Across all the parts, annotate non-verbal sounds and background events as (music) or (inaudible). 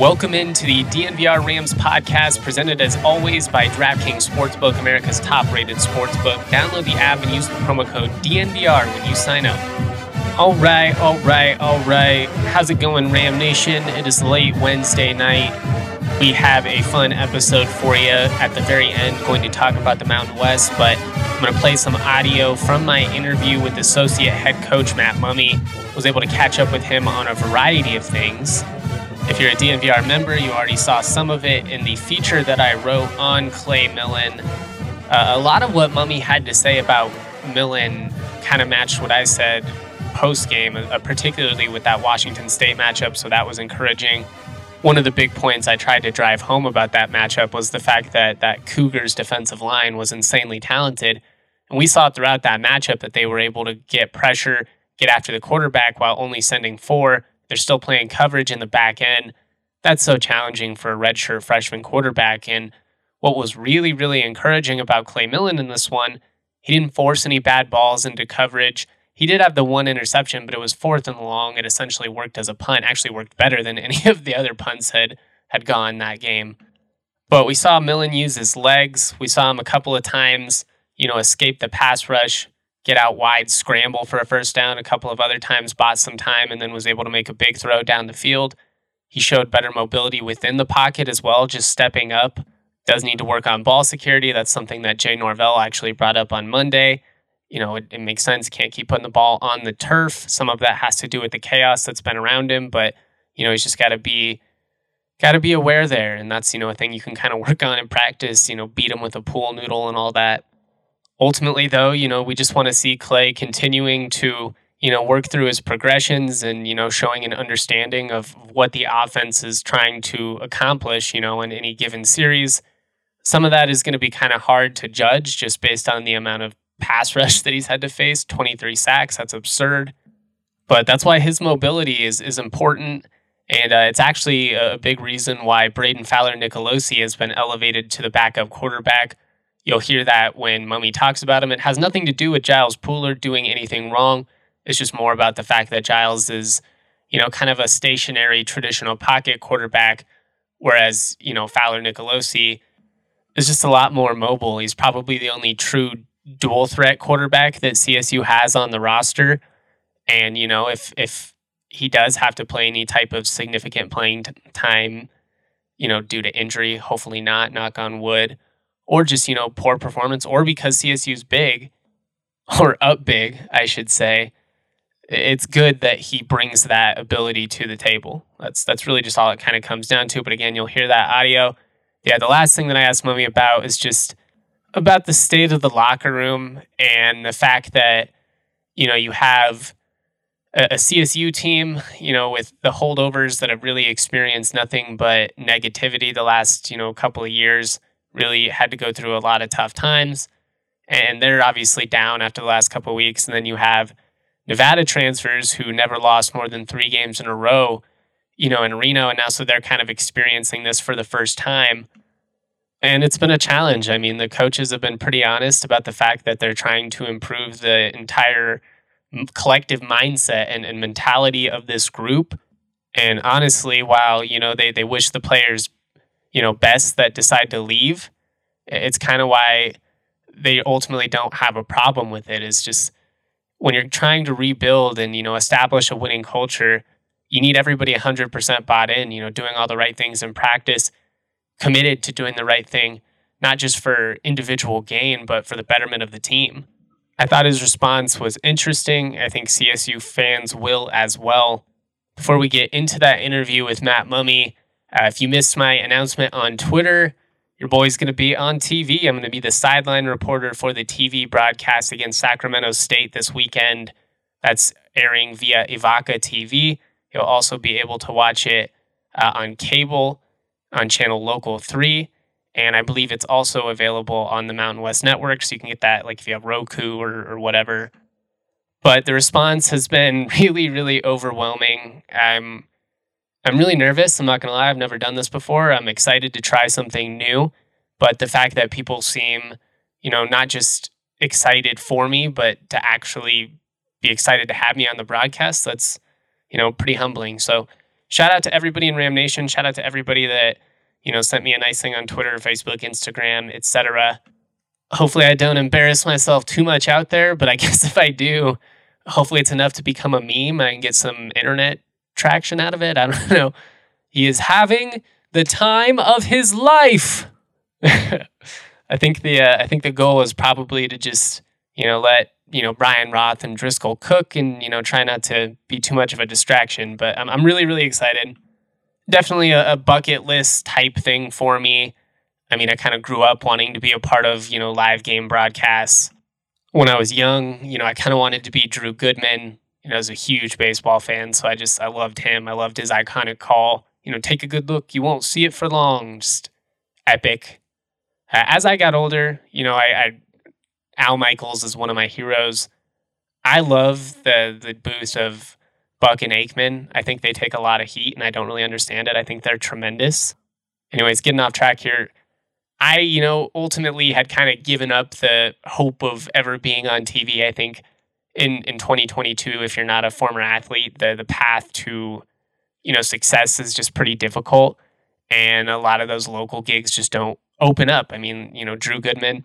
Welcome into the DNVR Rams podcast, presented as always by DraftKings Sportsbook, America's top rated sportsbook. Download the app and use the promo code DNVR when you sign up. All right, all right, all right. How's it going, Ram Nation? It is late Wednesday night. We have a fun episode for you at the very end, going to talk about the Mountain West, but I'm going to play some audio from my interview with associate head coach Matt Mumme. Was able to catch up with him on a variety of things. If you're a DNVR member, you already saw some of it in the feature that I wrote on Clay Millen. Uh, a lot of what Mumme had to say about Millen kind of matched what I said post game, uh, particularly with that Washington State matchup, so that was encouraging. One of the big points I tried to drive home about that matchup was the fact that that Cougars defensive line was insanely talented. And we saw throughout that matchup that they were able to get pressure, get after the quarterback while only sending four they're still playing coverage in the back end. That's so challenging for a redshirt freshman quarterback. And what was really, really encouraging about Clay Millen in this one, he didn't force any bad balls into coverage. He did have the one interception, but it was fourth and long. It essentially worked as a punt, actually worked better than any (laughs) of the other punts had, had gone that game. But we saw Millen use his legs. We saw him a couple of times, you know, escape the pass rush get out wide, scramble for a first down. A couple of other times, bought some time, and then was able to make a big throw down the field. He showed better mobility within the pocket as well, just stepping up. Does need to work on ball security. That's something that Jay Norvell actually brought up on Monday. You know, it, it makes sense. Can't keep putting the ball on the turf. Some of that has to do with the chaos that's been around him, but you know, he's just got to be got to be aware there, and that's you know a thing you can kind of work on in practice. You know, beat him with a pool noodle and all that ultimately, though, you know, we just want to see Clay continuing to, you know, work through his progressions and, you know, showing an understanding of what the offense is trying to accomplish, you know, in any given series. Some of that is going to be kind of hard to judge just based on the amount of pass (laughs) rush that he's had to face 23 sacks. That's absurd. But that's why his mobility is, is important. And uh, it's actually a big reason why Brayden Fowler Nicolosi has been elevated to the backup quarterback You'll hear that when Mumme talks about him. It has nothing to do with Giles Pooler doing anything wrong. It's just more about the fact that Giles is, you know, kind of a stationary traditional pocket quarterback, whereas, you know, Fowler Nicolosi is just a lot more mobile. He's probably the only true dual threat quarterback that CSU has on the roster. And, you know, if if he does have to play any type of significant playing t- time, you know, due to injury, hopefully not, knock on wood or just, you know, poor performance, or because CSU's big (laughs) or up big, I should say, it's good that he brings that ability to the table. That's that's really just all it kind of comes down to. But again, you'll hear that audio. Yeah, the last thing that I asked Mumme about is just about the state of the locker room and the fact that, you know, you have a, a CSU team, you know, with the holdovers that have really experienced nothing but negativity the last, you know, couple of years really had to go through a lot of tough times. And they're obviously down after the last couple of weeks. And then you have Nevada transfers who never lost more than three games in a row, you know, in Reno. And now so they're kind of experiencing this for the first time. And it's been a challenge. I mean, the coaches have been pretty honest about the fact that they're trying to improve the entire collective mindset and, and mentality of this group. And honestly, while, you know, they, they wish the players you know best that decide to leave it's kind of why they ultimately don't have a problem with it is just when you're trying to rebuild and you know establish a winning culture you need everybody 100% bought in you know doing all the right things in practice committed to doing the right thing not just for individual gain but for the betterment of the team. I thought his response was interesting. I think csu fans will as well. Before we get into that interview with matt mumme uh, if you missed my announcement on Twitter, your boy's going to be on TV. I'm going to be the sideline reporter for the TV broadcast against Sacramento State this weekend. That's airing via Evoca TV. You'll also be able to watch it uh, on cable on channel Local 3. And I believe it's also available on the Mountain West Network. So you can get that like if you have Roku or, or whatever. But the response has been (laughs) really, really overwhelming. I'm I'm really nervous. I'm not going to lie. I've never done this before. I'm excited to try something new. But the fact that people seem, you know, not just excited for me, but to actually be excited to have me on the broadcast, that's, you know, pretty humbling. So shout out to everybody in Ram Nation. Shout out to everybody that you know sent me a nice thing on Twitter, Facebook, Instagram, etc. Hopefully, I don't embarrass myself too much out there, but I (laughs) guess if I do, hopefully it's enough to become a meme. I can get some internet traction out of it. I don't (laughs) know. He is having the time of his life. (laughs) I think the uh, I think the goal is probably to just you know let you know Brian Roth and Driscoll cook and you know try not to be too much of a distraction. But I'm I'm really really excited. Definitely a, a bucket list type thing for me. I mean, I kind of grew up wanting to be a part of you know live game broadcasts. When I was young, you know, I kind of wanted to be Drew Goodman. You know, I was a huge baseball fan, so I just I loved him. I loved his iconic call. You know, take a good look. You won't see it for long. Just epic uh, as I got older, you know, I, I Al Michaels is one of my heroes. I love the the boost of Buck and Aikman. I think they take a lot of heat, and I don't really understand it. I think they're tremendous. Anyways, getting off track here. I, you know, ultimately had kind of given up the hope of ever being on TV. I think in in 2022, if you're not a former athlete, the the path to you know success is just pretty difficult, and a lot of those local gigs just don't open up. I mean, you know, Drew Goodman,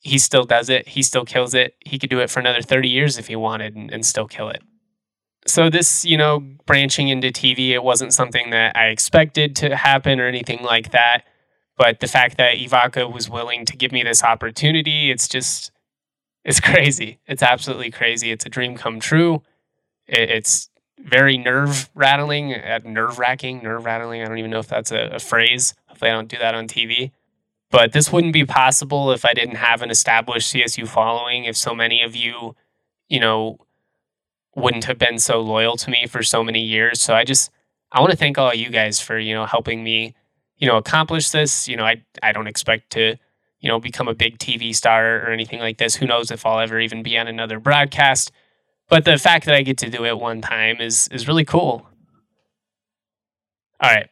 he still does it. He still kills it. He could do it for another 30 years if he wanted and, and still kill it. So this, you know, branching into TV, it wasn't something that I expected to happen or anything like that. But the fact that Evoca was willing to give me this opportunity, it's just, it's (laughs) crazy. It's absolutely crazy. It's a dream come true. It's very nerve rattling, uh, nerve wracking, nerve rattling. I don't even know if that's a, a phrase. Hopefully, I don't do that on TV. But this wouldn't be possible if I didn't have an established CSU following, if so many of you, you know, wouldn't have been so loyal to me for so many years. So I just I want to thank all you guys for, you know, helping me, you know, accomplish this. You know, I I don't expect to, you know, become a big TV star or anything like this. Who knows if I'll ever even be on another broadcast. But the fact that I get to do it one time is is really cool. All right.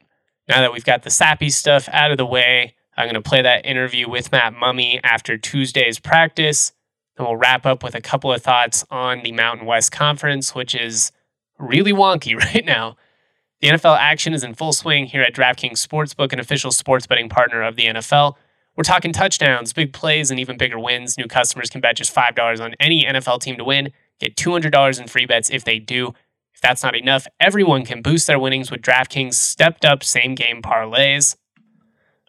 Now that we've got the sappy stuff out of the way, I'm going to play that interview with Matt Mumme after Tuesday's practice. And we'll wrap up with a couple of thoughts on the Mountain West Conference, which is really wonky (laughs) right now. The NFL action is in full swing here at DraftKings Sportsbook, an official sports betting partner of the NFL. We're talking touchdowns, big plays, and even bigger wins. New customers can bet just $5 on any NFL team to win, get $200 in free bets if they do. If that's not enough, everyone can boost their winnings with DraftKings stepped up same game parlays.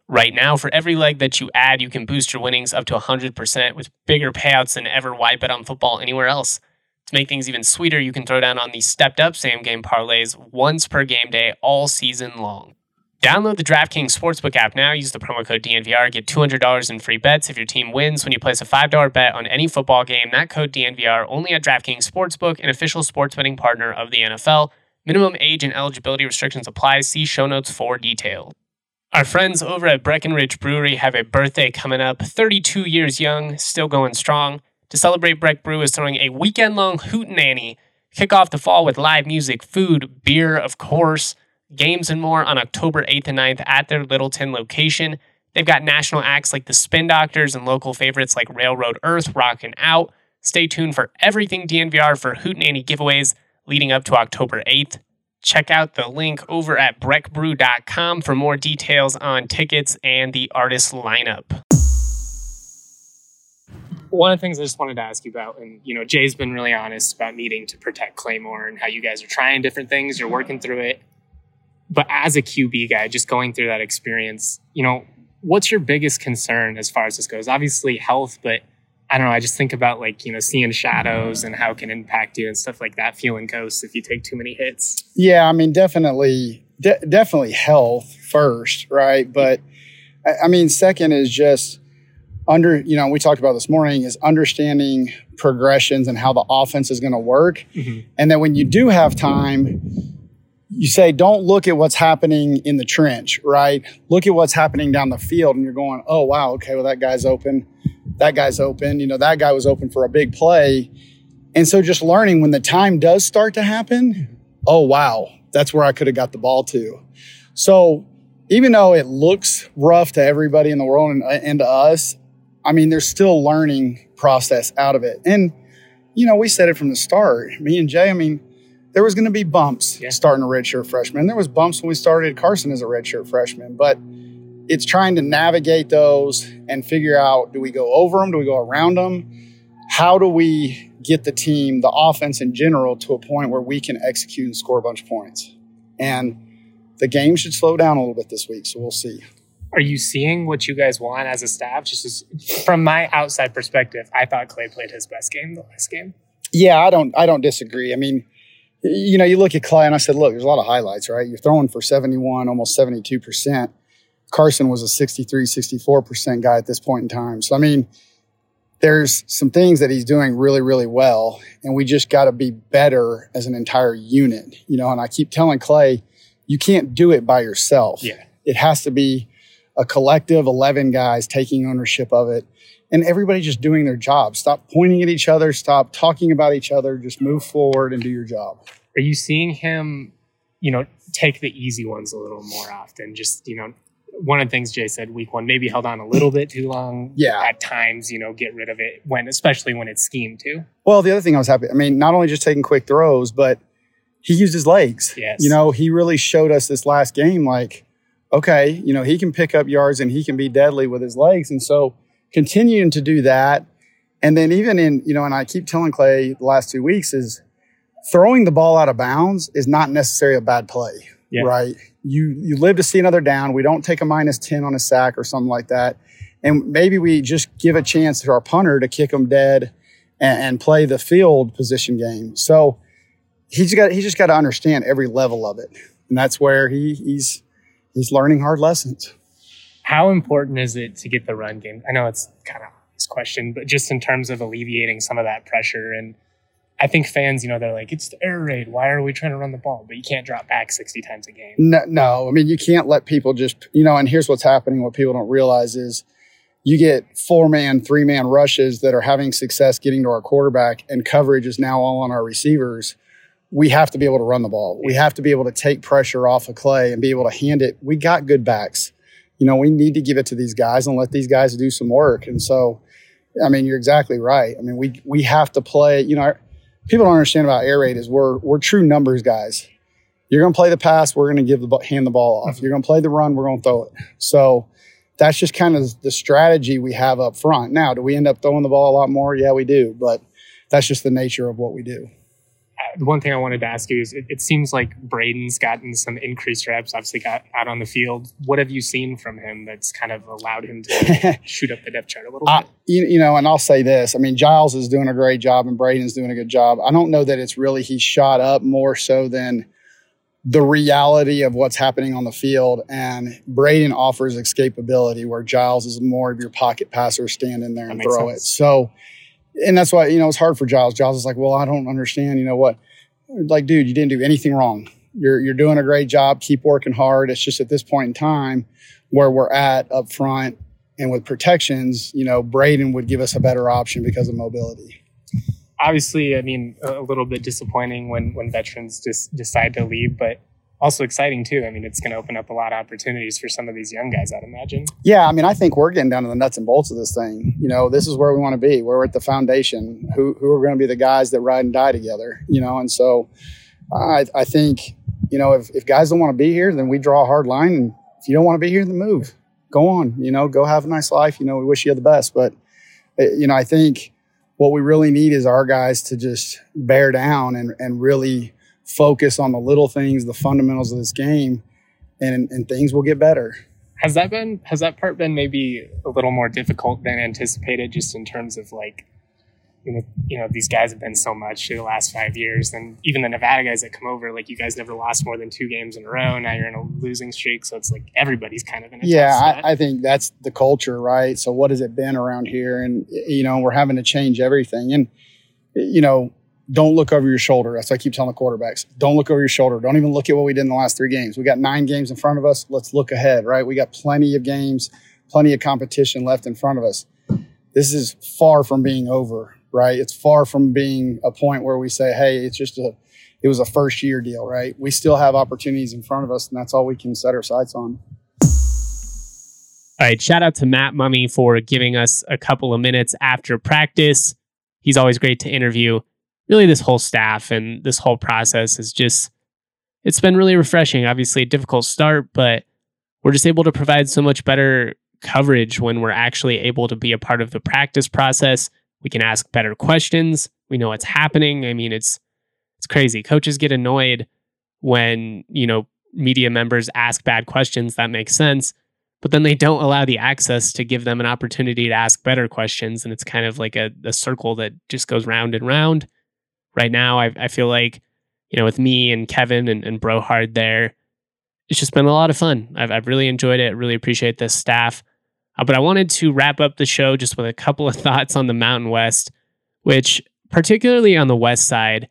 Right now, for every leg that you add, you can boost your winnings up to 100% with bigger payouts than ever. Why bet on football anywhere else? To make things even sweeter, you can throw down on these stepped up same game parlays once per game day all season long. Download the DraftKings Sportsbook app now. Use the promo code DNVR. Get $200 in free bets if your team wins when you place a $5 bet on any football game. That code DNVR only at DraftKings Sportsbook, an official sports betting partner of the NFL. Minimum age and eligibility restrictions apply. See show notes for details. Our friends over at Breckenridge Brewery have a birthday coming up, 32 years young, still going strong. To celebrate, Breck Brew is throwing a weekend long hootenanny. Kick off the fall with live music, food, beer, of course, games, and more on October 8th and 9th at their Littleton location. They've got national acts like the Spin Doctors and local favorites like Railroad Earth rocking out. Stay tuned for everything DNVR for Hootenanny giveaways leading up to October 8th. Check out the link over at breckbrew.com for more details on tickets and the artist lineup. One of the things I just wanted to ask you about, and you know, Jay's been really honest about needing to protect Claymore and how you guys are trying different things, you're working through it. But as a QB guy, just going through that experience, you know, what's your biggest concern as far as this goes? Obviously, health, but I don't know. I just think about like, you know, seeing shadows and how it can impact you and stuff like that, feeling ghosts if you take too many hits. Yeah, I mean, definitely, de- definitely health first, right? But I mean, second is just under, you know, we talked about this morning is understanding progressions and how the offense is going to work. Mm-hmm. And then when you do have time, you say, don't look at what's happening in the trench, right? Look at what's happening down the field. And you're going, oh, wow, okay, well, that guy's open that guy's open. You know, that guy was open for a big play. And so just learning when the time does start to happen, oh, wow, that's where I could have got the ball to. So even though it looks rough to everybody in the world and, uh, and to us, I mean, there's still learning process out of it. And, you know, we said it from the start, me and Jay, I mean, there was going to be bumps Yeah. starting a redshirt freshman. There was bumps when we started Carson as a redshirt freshman, but it's trying to navigate those and figure out: do we go over them? Do we go around them? How do we get the team, the offense in general, to a point where we can execute and score a bunch of points? And the game should slow down a little bit this week, so we'll see. Are you seeing what you guys want as a staff? Just as, from my outside perspective, I thought Clay played his best game the last game. Yeah, I don't I don't disagree. I mean, you know, you look at Clay and I said, look, there's a lot of highlights, right? You're throwing for 71, almost 72%. Carson was a 63, 64% guy at this point in time. So I mean, there's some things that he's doing really, really well, and we just got to be better as an entire unit, you know. And I keep telling Clay, you can't do it by yourself. Yeah. It has to be a collective 11 guys taking ownership of it and everybody just doing their job. Stop pointing at each other, stop talking about each other, just move forward and do your job. Are you seeing him, you know, take the easy ones a little more often? Just, you know, one of the things Jay said week one, maybe held on a little bit too long. Yeah. At times, you know, get rid of it when, especially when it's schemed too. Well, the other thing I was happy, I mean, not only just taking quick throws, but he used his legs. Yes. You know, he really showed us this last game like, okay, you know, he can pick up yards and he can be deadly with his legs. And so continuing to do that. And then even in, you know, and I keep telling Clay the last two weeks is throwing the ball out of bounds is not necessarily a bad play. Yeah. Right. You you live to see another down. We don't take a minus 10 on a sack or something like that. And maybe we just give a chance to our punter to kick them dead and, and play the field position game. So he's got he's just got to understand every level of it. And that's where he he's he's learning hard lessons. How important is it to get the run game? I know it's kind of this question, but just in terms of alleviating some of that pressure and I think fans, you know, they're like, it's the air raid. Why are we trying to run the ball? But you can't drop back 60 times a game. No, no, I mean you can't let people just you know. And here's what's happening: what people don't realize is you get four man, three man rushes that are having success getting to our quarterback, and coverage is now all on our receivers. We have to be able to run the ball. We have to be able to take pressure off of Clay and be able to hand it. We got good backs. You know, we need to give it to these guys and let these guys do some work. And so, I mean, you're exactly right. I mean, we we have to play. You know, our, people don't understand about air raid is we're we're true numbers guys. You're going to play the pass, we're going to give the hand the ball off. Mm-hmm. You're going to play the run, we're going to throw it. So that's just kind of the strategy we have up front. Now, do we end up throwing the ball a lot more? Yeah, we do, but that's just the nature of what we do. The one thing I wanted to ask you is it, it seems like Braden's gotten some increased reps, obviously got out on the field. What have you seen from him that's kind of allowed him to (laughs) shoot up the depth chart a little I, bit? you, you know, and I'll say this. I mean, Giles is doing a great job and Braden's doing a good job. I don't know that it's really he's shot up more so than the reality of what's happening on the field. And Braden offers escapability where Giles is more of your pocket passer, stand in there and throw sense. it. So, and that's why, you know, it's hard for Giles. Giles is like, well, I don't understand, you know what? Like, dude, you didn't do anything wrong. You're, you're doing a great job. Keep working hard. It's just at this point in time where we're at up front and with protections, you know, Braden would give us a better option because of mobility. Obviously, I mean, a little bit disappointing when when veterans just decide to leave, but also exciting too. I mean, it's going to open up a lot of opportunities for some of these young guys, I'd imagine. Yeah, I mean, I think we're getting down to the nuts and bolts of this thing. You know, this is where we want to be. We're at the foundation. Who who are going to be the guys that ride and die together? You know, and so I I think you know if if guys don't want to be here, then we draw a hard line. And if you don't want to be here, then move. Go on. You know, go have a nice life. You know, we wish you the best. But uh, you know, I think what we really need is our guys to just bear down and and really focus on the little things, the fundamentals of this game, and and things will get better. Has that been has that part been maybe a little more difficult than anticipated, just in terms of like, you know, you know, these guys have been so much the last five years, and even the Nevada guys that come over, like you guys never lost more than two games in a row. Now you're in a losing streak, so it's like everybody's kind of in a yeah. I, I think that's the culture right so what has it been around here and you know we're having to change everything and you know don't look over your shoulder. That's what i keep telling the quarterbacks don't look over your shoulder. Don't even look at what we did in the last three games. We got nine games in front of us. Let's look ahead right? We got plenty of games plenty of competition left in front of us. This is far from being over right? It's far from being a point where we say hey it's just a it was a first year deal right? We still have opportunities in front of us and that's all we can set our sights on. All right, shout out to Matt Mumme for giving us a couple of minutes after practice. He's always great to interview. Really this whole staff and this whole process is just it's been really refreshing. Obviously, a difficult start, but we're just able to provide so much better coverage when we're actually able to be a part of the practice process. We can ask better questions. We know what's happening. I mean, it's it's crazy. Coaches get annoyed when, you know, media members ask bad questions. That makes sense. But then they don't allow the access to give them an opportunity to ask better questions. And it's kind of like a, a circle that just goes round and round. Right now, I, I feel like, you know, with me and Kevin and, and Brohard there, it's just been a lot of fun. I've, I've really enjoyed it. Really appreciate the staff. Uh, but I wanted to wrap up the show just with a couple of (laughs) thoughts on the Mountain West, which, particularly on the West side,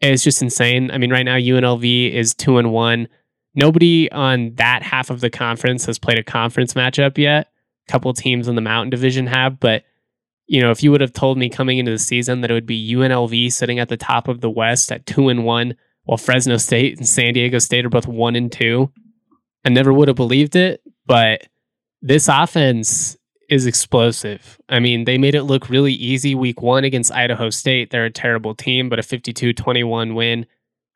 is just insane. I mean, right now, UNLV is two and one. Nobody on that half of the conference has played a conference matchup yet. A couple teams in the Mountain Division have, but you know, if you would have told me coming into the season that it would be UNLV sitting at the top of the West at two and one, while Fresno State and San Diego State are both one and two, I never would have believed it. But this offense is explosive. I mean, they made it look really easy week one against Idaho State. They're a terrible team, but a 52 21 win. I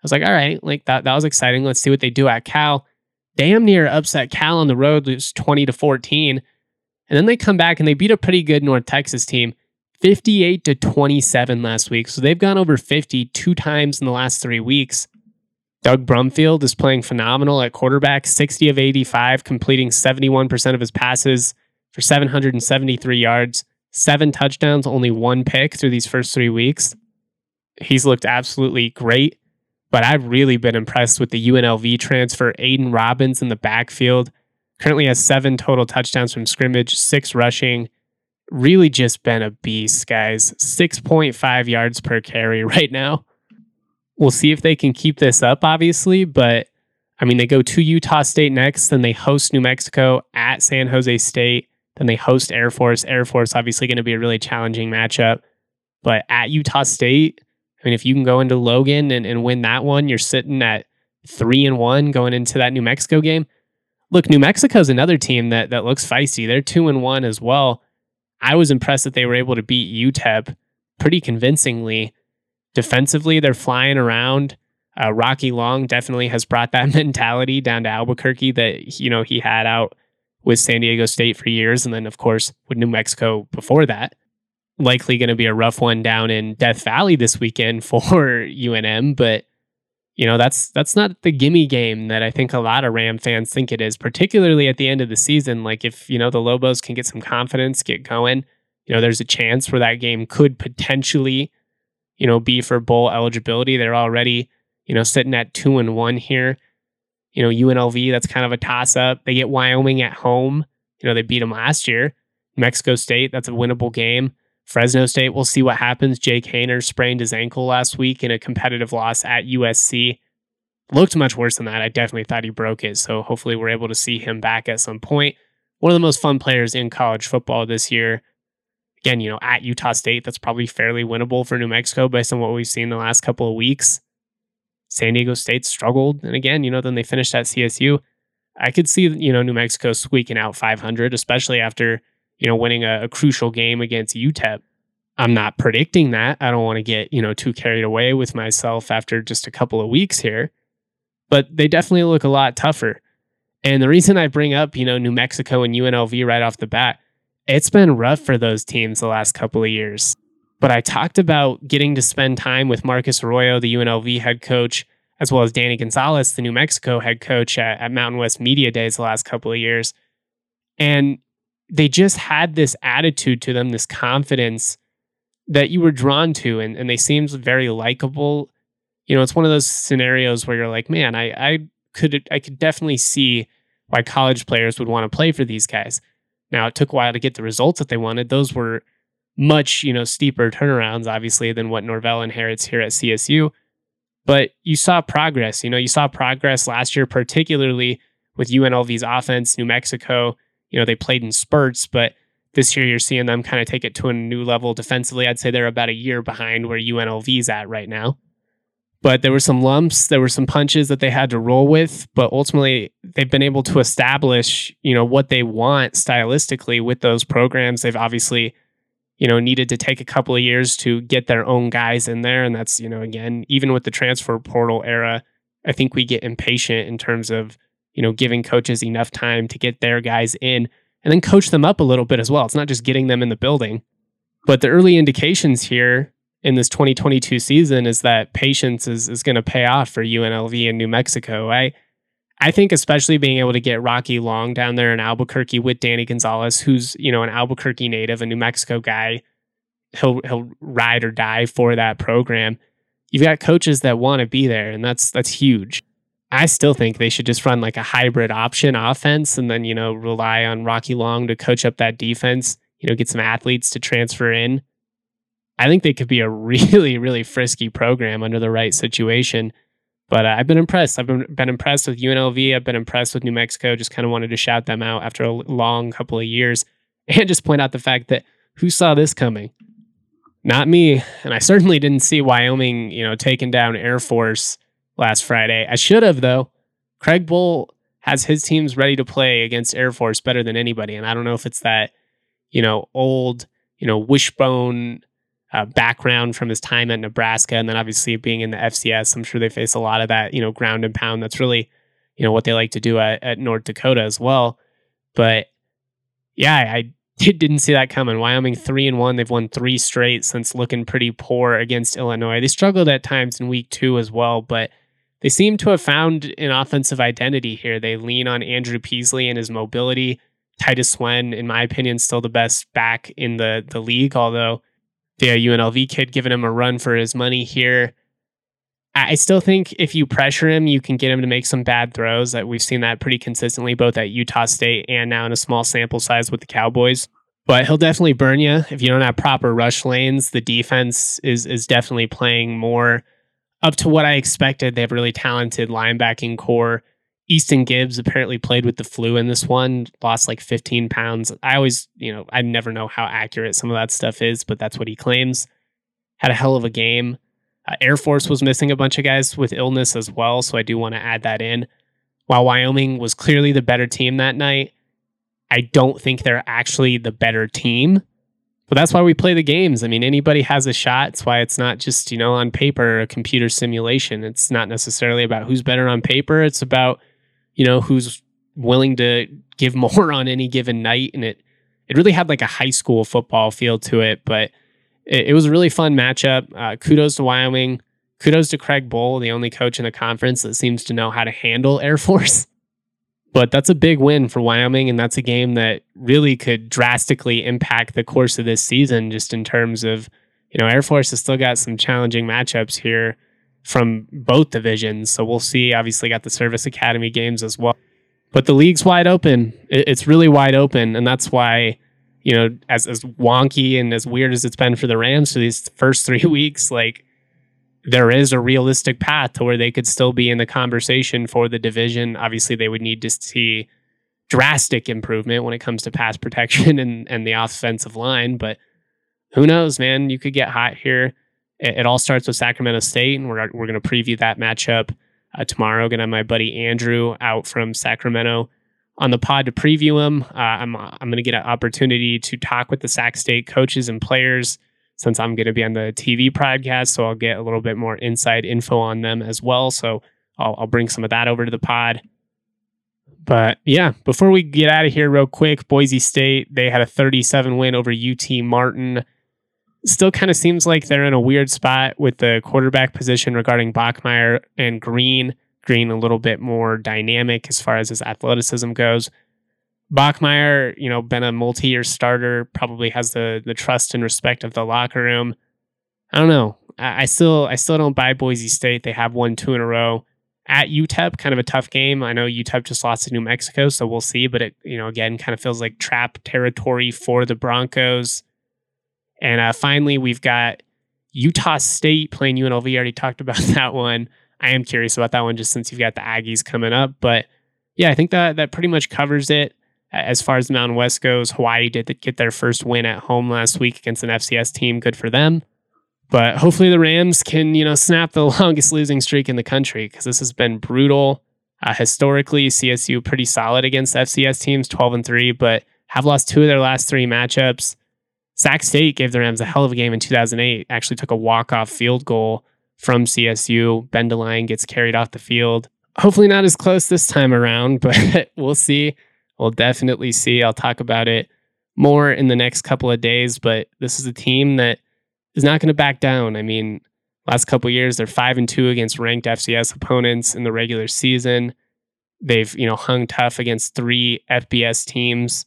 was like, all right, like that, that was exciting. Let's see what they do at Cal. Damn near upset Cal on the road, lose 20 to 14. And then they come back and they beat a pretty good North Texas team, 58 to 27 last week. So they've gone over 50 two times in the last three weeks. Doug Brumfield is playing phenomenal at quarterback, 60 of 85, completing 71% of his passes for 773 yards, seven touchdowns, only one pick through these first three weeks. He's looked absolutely great, but I've really been impressed with the UNLV transfer. Aidan Robbins in the backfield currently has seven total touchdowns from scrimmage, six rushing. Really just been a beast, guys. 6.5 yards per carry (laughs) right now. We'll see if they can keep this up, obviously, but I mean, they go to Utah State next, then they host New Mexico at San Jose State, then they host Air Force. Air Force, obviously, going to be a really challenging matchup, but at Utah State, I mean, if you can go into Logan and, and win that one, you're sitting at three and one going into that New Mexico game. Look, New Mexico is another team that that looks feisty. They're two and one as well. I was impressed that they were able to beat UTEP pretty convincingly defensively, they're flying around. Uh, Rocky Long definitely has brought that (laughs) mentality down to Albuquerque that you know he had out with San Diego State for years, and then of course with New Mexico before that. Likely going to be a rough one down in Death Valley this weekend (laughs) for UNM, but you know that's that's not the gimme game that I think a lot of Ram fans think it is, particularly at the end of the season. Like if you know the Lobos can get some confidence, get going, you know there's a chance where that game could potentially you know, be for bowl eligibility. They're already, you know, sitting at two and one here. You know, UNLV, that's kind of a toss up. They get Wyoming at home. You know, they beat them last year. Mexico State, that's a winnable game. Fresno State, we'll see what happens. Jake Haener sprained his ankle last week in a competitive loss at USC. Looked much worse than that. I definitely thought he broke it. So hopefully we're able to see him back at some point. One of the most fun players in college football this year again, you know, at Utah State, that's probably fairly winnable for New Mexico based on what we've seen the last couple of weeks. San Diego State struggled. And again, you know, then they finished at CSU. I could see, you know, New Mexico squeaking out 500, especially after, you know, winning a, a crucial game against UTEP. I'm not predicting that. I don't want to get, you know, too carried away with myself after just a couple of weeks here. But they definitely look a lot tougher. And the reason I bring up, you know, New Mexico and UNLV right off the bat, it's been rough for those teams the last couple of years. But I talked about getting to spend time with Marcus Arroyo, the UNLV head coach, as well as Danny Gonzales, the New Mexico head coach at, at Mountain West Media Days the last couple of years. And they just had this attitude to them, this confidence that you were drawn to, and, and they seemed very likable. You know, it's one of those scenarios where you're like, man, I, I could I could definitely see why college players would want to play for these guys. Now it took a while to get the results that they wanted. Those were much, you know, steeper turnarounds, obviously, than what Norvell inherits here at CSU. But you saw progress. You know, you saw progress last year, particularly with UNLV's offense, New Mexico. You know, they played in spurts, but this year you're seeing them kind of take it to a new level defensively. I'd say they're about a year behind where UNLV's at right now but there were some lumps, there were some punches that they had to roll with, but ultimately they've been able to establish, you know, what they want stylistically with those programs. They've obviously, you know, needed to take a couple of years to get their own guys in there. And that's, you know, again, even with the transfer portal era, I think we get impatient in terms of, you know, giving coaches enough time to get their guys in and then coach them up a little bit as well. It's not just getting them in the building. But the early indications here in this 2022 season is that patience is, is going to pay off for UNLV and New Mexico. I I think especially being able to get Rocky Long down there in Albuquerque with Danny Gonzales, who's you know an Albuquerque native, a New Mexico guy, he'll he'll ride or die for that program. You've got coaches that want to be there, and that's that's huge. I still think they should just run like a hybrid option offense, and then you know rely on Rocky Long to coach up that defense. You know, get some athletes to transfer in. I think they could be a (laughs) really really frisky program under the right situation but uh, I've been impressed. I've been, been impressed with UNLV. I've been impressed with New Mexico. Just kind of wanted to shout them out after a long couple of years (laughs) and just point out the fact that who saw this coming? Not me. And I certainly didn't see Wyoming, you know, taking down Air Force last Friday. I should have, though. Craig Bohl has his teams ready to play against Air Force better than anybody. And I don't know if it's that, you know, old, you know, wishbone uh, background from his time at Nebraska, and then obviously being in the FCS, I'm sure they face a lot of that, you know, ground and pound. That's really, you know, what they like to do at, at North Dakota as well. But yeah, I (laughs) didn't see that coming. Wyoming three and one. They've won three straight since looking pretty poor against Illinois. They struggled at times in week two as well, but they seem to have found an offensive identity here. They lean on Andrew Peasley and his mobility. Titus Swen, in my opinion, still the best back in the the league, although the uh, UNLV kid giving him a run for his money here. I still think if you pressure him, you can get him to make some bad throws. That we've seen that pretty consistently, both at Utah State and now in a small sample size with the Cowboys. But he'll definitely burn you if you don't have proper rush lanes. The defense is is definitely playing more up to what I expected. They have really talented linebacking corps. Easton Gibbs apparently played with the flu in this one, lost like 15 pounds. I always, you know, I never know how accurate some of that stuff is, but that's what he claims. Had a hell of a game. Uh, Air Force was missing a bunch of guys with illness as well, so I do want to add that in. While Wyoming was clearly the better team that night, I don't think they're actually the better team. But that's why we play the games. I mean, anybody has a shot. It's why it's not just, you know, on paper, a computer simulation. It's not necessarily about who's better on paper. It's about you know, who's willing to give (laughs) more on any given night. And it it really had like a high school football feel to it, but it, it was a really fun matchup. Uh, kudos to Wyoming. Kudos to Craig Bohl, the only coach in the conference that seems to know how to handle Air Force. (laughs) But that's a big win for Wyoming, and that's a game that really could drastically impact the course of this season, just in terms of, you know, Air Force has still got some challenging matchups here from both divisions. So we'll see. Obviously, got the Service Academy games as well. But the league's wide open. It's really wide open. And that's why, you know, as, as wonky and as weird as it's been for the Rams for these first (laughs) three weeks, like there is a realistic path to where they could still be in the conversation for the division. Obviously, they would need to see drastic improvement when it comes to pass (laughs) protection and, and the offensive line. But who knows, man? You could get hot here it, it all starts with Sacramento State, and we're we're going to preview that matchup uh, tomorrow. Going to have my buddy Andrew out from Sacramento on the pod to preview him. Uh, I'm I'm going to get an opportunity to talk with the Sac State coaches and players since I'm going to be on the TV podcast, so I'll get a little bit more inside info on them as well. So I'll, I'll bring some of that over to the pod. But yeah, before we get out of here, real quick, Boise State they had a 37 win over UT Martin still kind of seems like they're in a weird spot with the quarterback position regarding Bachmeier and Green. Green a little bit more dynamic as far as his athleticism goes. Bachmeier, you know, been a multi-year starter, probably has the the trust and respect of the locker room. I don't know. I, I still I still don't buy Boise State. They have won two in a row at UTEP. Kind of a tough game. I know UTEP just lost to New Mexico, so we'll see. But it, you know, again, kind of feels like trap territory for the Broncos. And uh, finally, we've got Utah State playing UNLV. I already talked about (laughs) that one. I am curious about that one just since you've got the Aggies coming up. But yeah, I think that that pretty much covers it. As far as the Mountain West goes, Hawaii did get their first win at home last week against an FCS team. Good for them. But hopefully the Rams can, you know, snap the (laughs) longest losing streak in the country because this has been brutal. Uh, historically, CSU pretty solid against FCS teams, 12 and 3, but have lost two of their last three matchups. Sac State gave the Rams a hell of a game in 2008. Actually took a walk-off field goal from CSU. Ben DeLine gets carried off the field. Hopefully not as close this time around, (laughs) but we'll see. We'll definitely see. I'll talk about it more in the next couple of days, but this is a team that is not going to back down. I mean, last couple years they're 5 and 2 against ranked FCS opponents in the regular season. They've, you know, hung tough against 3 FBS teams.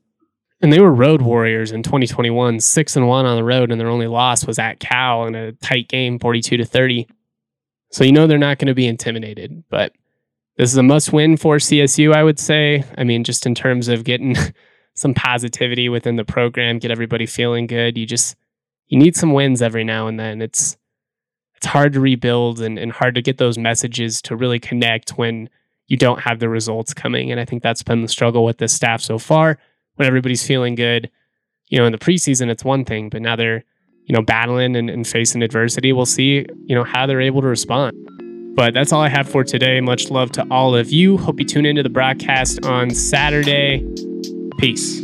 And they were road warriors in 2021, 6 and 1 on the road and their only loss was at Cal in a tight game, 42 to 30. So you know they're not going to be intimidated, but this is a must win for CSU, I would say. I mean, just in terms of getting (laughs) some positivity within the program, get everybody feeling good. You just you need some wins every now and then. It's it's hard to rebuild and, and hard to get those messages to really connect when you don't have the results coming. And I think that's been the struggle with this staff so far. When everybody's feeling good, you know, in the preseason it's one thing, but now they're, you know, battling and, and facing adversity. We'll see, you know, how they're able to respond. But that's all I have for today. Much love to all of you. Hope you tune into the broadcast on Saturday. Peace.